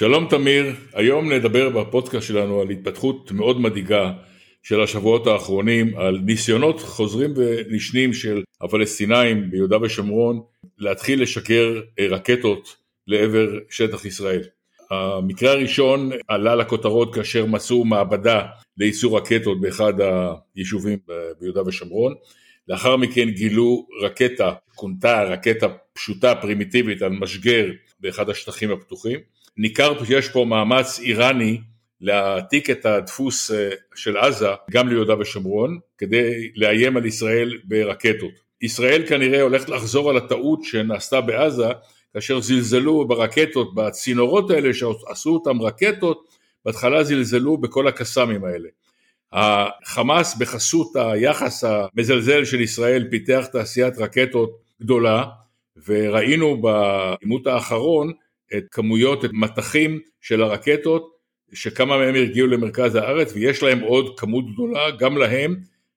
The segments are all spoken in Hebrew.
שלום תמיר, היום נדבר בפודקאסט שלנו על התפתחות מאוד מדאיגה של השבועות האחרונים, על ניסיונות חוזרים ונשנים של הפלסטינאים ביהודה ושומרון להתחיל לשגר רקטות לעבר שטח ישראל. המקרה הראשון עלה לכותרות כאשר מצאו מעבדה לייצור רקטות באחד היישובים ביהודה ושומרון. לאחר מכן גילו רקטה, כונתה רקטה פשוטה פרימיטיבית על משגר באחד השטחים הפתוחים. ניכר שיש פה מאמץ איראני להעתיק את הדפוס אה, של עזה גם ליהודה ושומרון כדי לאיים על ישראל ברקטות. ישראל כנראה הולכת לחזור על הטעות שנעשתה בעזה כאשר זלזלו ברקטות, בצינורות האלה שעשו אותם רקטות, בהתחלה זלזלו בכל הקסאמים האלה. החמאס בחסות היחס המזלזל של ישראל פיתח תעשיית רקטות גדולה וראינו בעימות האחרון את כמויות, את מטחים של הרקטות שכמה מהם הגיעו למרכז הארץ ויש להם עוד כמות גדולה גם להם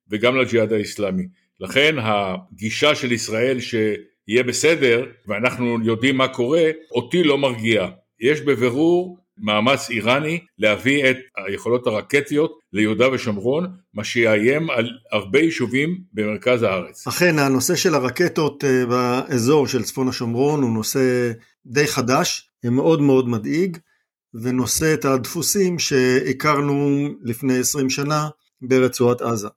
וגם לג'יהאד האיסלאמי. לכן הגישה של ישראל שיהיה בסדר ואנחנו יודעים מה קורה, אותי לא מרגיע. יש בבירור מאמץ איראני להביא את היכולות הרקטיות ליהודה ושומרון, מה שיאיים על הרבה יישובים במרכז הארץ. אכן, הנושא של הרקטות אה, באזור של צפון השומרון הוא נושא די חדש, מאוד מאוד מדאיג, ונושא את הדפוסים שהכרנו לפני 20 שנה ברצועת עזה.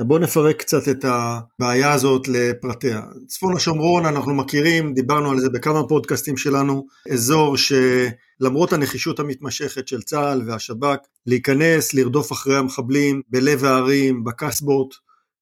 בואו נפרק קצת את הבעיה הזאת לפרטיה. צפון השומרון אנחנו מכירים, דיברנו על זה בכמה פודקאסטים שלנו, אזור שלמרות הנחישות המתמשכת של צה"ל והשב"כ, להיכנס, לרדוף אחרי המחבלים בלב הערים, בקסבות,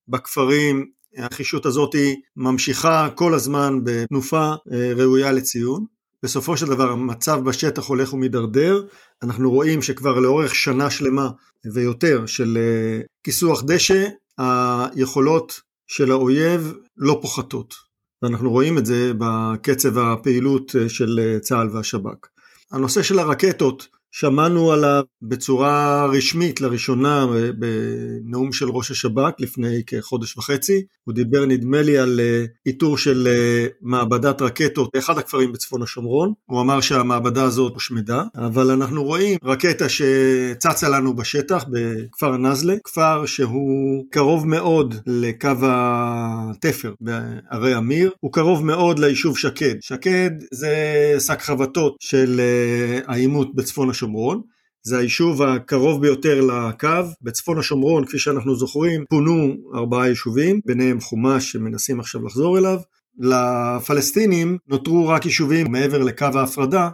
בכפרים, הנחישות הזאת ממשיכה כל הזמן בתנופה אה, ראויה לציון. בסופו של דבר המצב בשטח הולך ומידרדר, אנחנו רואים שכבר לאורך שנה שלמה ויותר של אה, כיסוח דשא, היכולות של האויב לא פוחתות, ואנחנו רואים את זה בקצב הפעילות של צה"ל והשב"כ. הנושא של הרקטות שמענו עליו בצורה רשמית לראשונה בנאום של ראש השב"כ לפני כחודש וחצי. הוא דיבר נדמה לי על אה, איתור של אה, מעבדת רקטות באחד הכפרים בצפון השומרון. הוא אמר שהמעבדה הזאת הושמדה, אבל אנחנו רואים רקטה שצצה לנו בשטח בכפר נזלה, כפר שהוא קרוב מאוד לקו התפר בערי אמיר, הוא קרוב מאוד ליישוב שקד. שקד זה שק חבטות של אה, העימות בצפון השומרון. השומרון, זה היישוב הקרוב ביותר לקו, בצפון השומרון כפי שאנחנו זוכרים פונו ארבעה יישובים, ביניהם חומש שמנסים עכשיו לחזור אליו, לפלסטינים נותרו רק יישובים מעבר לקו ההפרדה,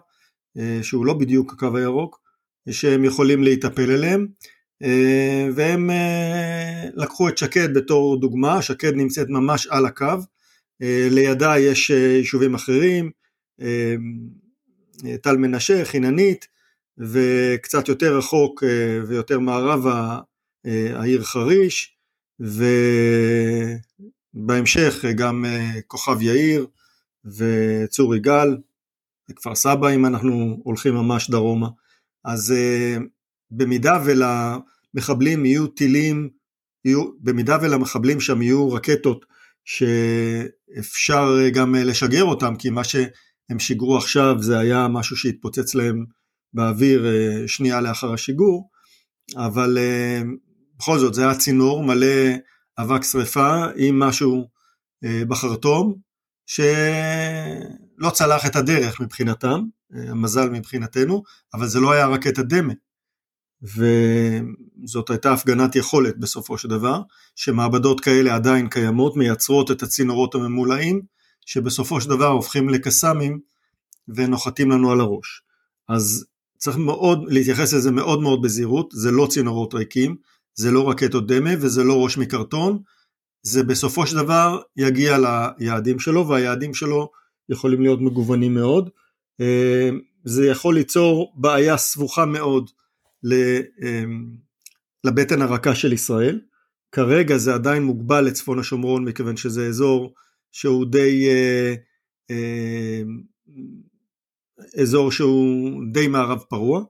אה, שהוא לא בדיוק הקו הירוק, שהם יכולים להיטפל אליהם, אה, והם אה, לקחו את שקד בתור דוגמה, שקד נמצאת ממש על הקו, לידה יש יישובים אחרים, טל מנשה, חיננית, וקצת יותר רחוק אה, ויותר מערבה אה, העיר חריש, ובהמשך גם אה, כוכב יאיר וצור יגאל, וכפר סבא אם אנחנו הולכים ממש דרומה. אז במידה ולמחבלים יהיו טילים, יהיו, במידה ולמחבלים שם יהיו רקטות שאפשר גם לשגר אותם, כי מה שהם שיגרו עכשיו זה היה משהו שהתפוצץ להם באוויר אה, שנייה לאחר השיגור, אבל אה, בכל זאת זה היה צינור מלא אבק שרפה עם משהו אה, בחרטום שלא צלח את הדרך מבחינתם, המזל מבחינתנו, אבל זה לא היה רקטת דמה. וזאת הייתה הפגנת יכולת בסופו של דבר, שמעבדות כאלה עדיין קיימות, מייצרות את הצינורות הממולאים, שבסופו של דבר הופכים לקסאמים ונוחתים לנו על הראש. אז צריך מאוד להתייחס לזה מאוד מאוד בזהירות, זה לא צינורות ריקים, זה לא רקטות דמה וזה לא ראש מקרטון, זה בסופו של דבר יגיע ליעדים שלו והיעדים שלו יכולים להיות מגוונים מאוד. אה, זה יכול ליצור בעיה סבוכה מאוד אה, לבטן הרכה של ישראל. כרגע זה עדיין מוגבל לצפון השומרון מכיוון שזה אזור שהוא די אה, אזור שהוא די מערב פרוע,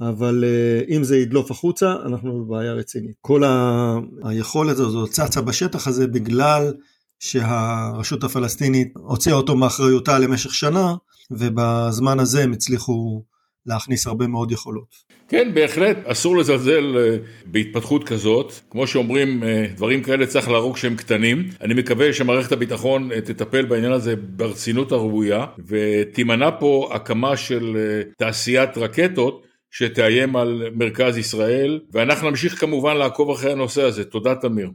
אבל אה, אם זה ידלוף החוצה, אנחנו בבעיה רצינית. כל ה... היכולת הזאת צצה בשטח הזה בגלל שהרשות הפלסטינית הוציאה אותו מאחריותה למשך שנה, ובזמן הזה הם הצליחו להכניס הרבה מאוד יכולות. כן, בהחלט, אסור לזלזל אה, בהתפתחות כזאת. כמו שאומרים, אה, דברים כאלה צריך להרוג שהם קטנים. אני מקווה שמערכת הביטחון אה, תטפל בעניין הזה ברצינות הראויה, ותימנע פה הקמה של תעשיית רקטות. שתאיים על מרכז ישראל, ואנחנו נמשיך כמובן לעקוב אחרי הנושא הזה. תודה תמיר.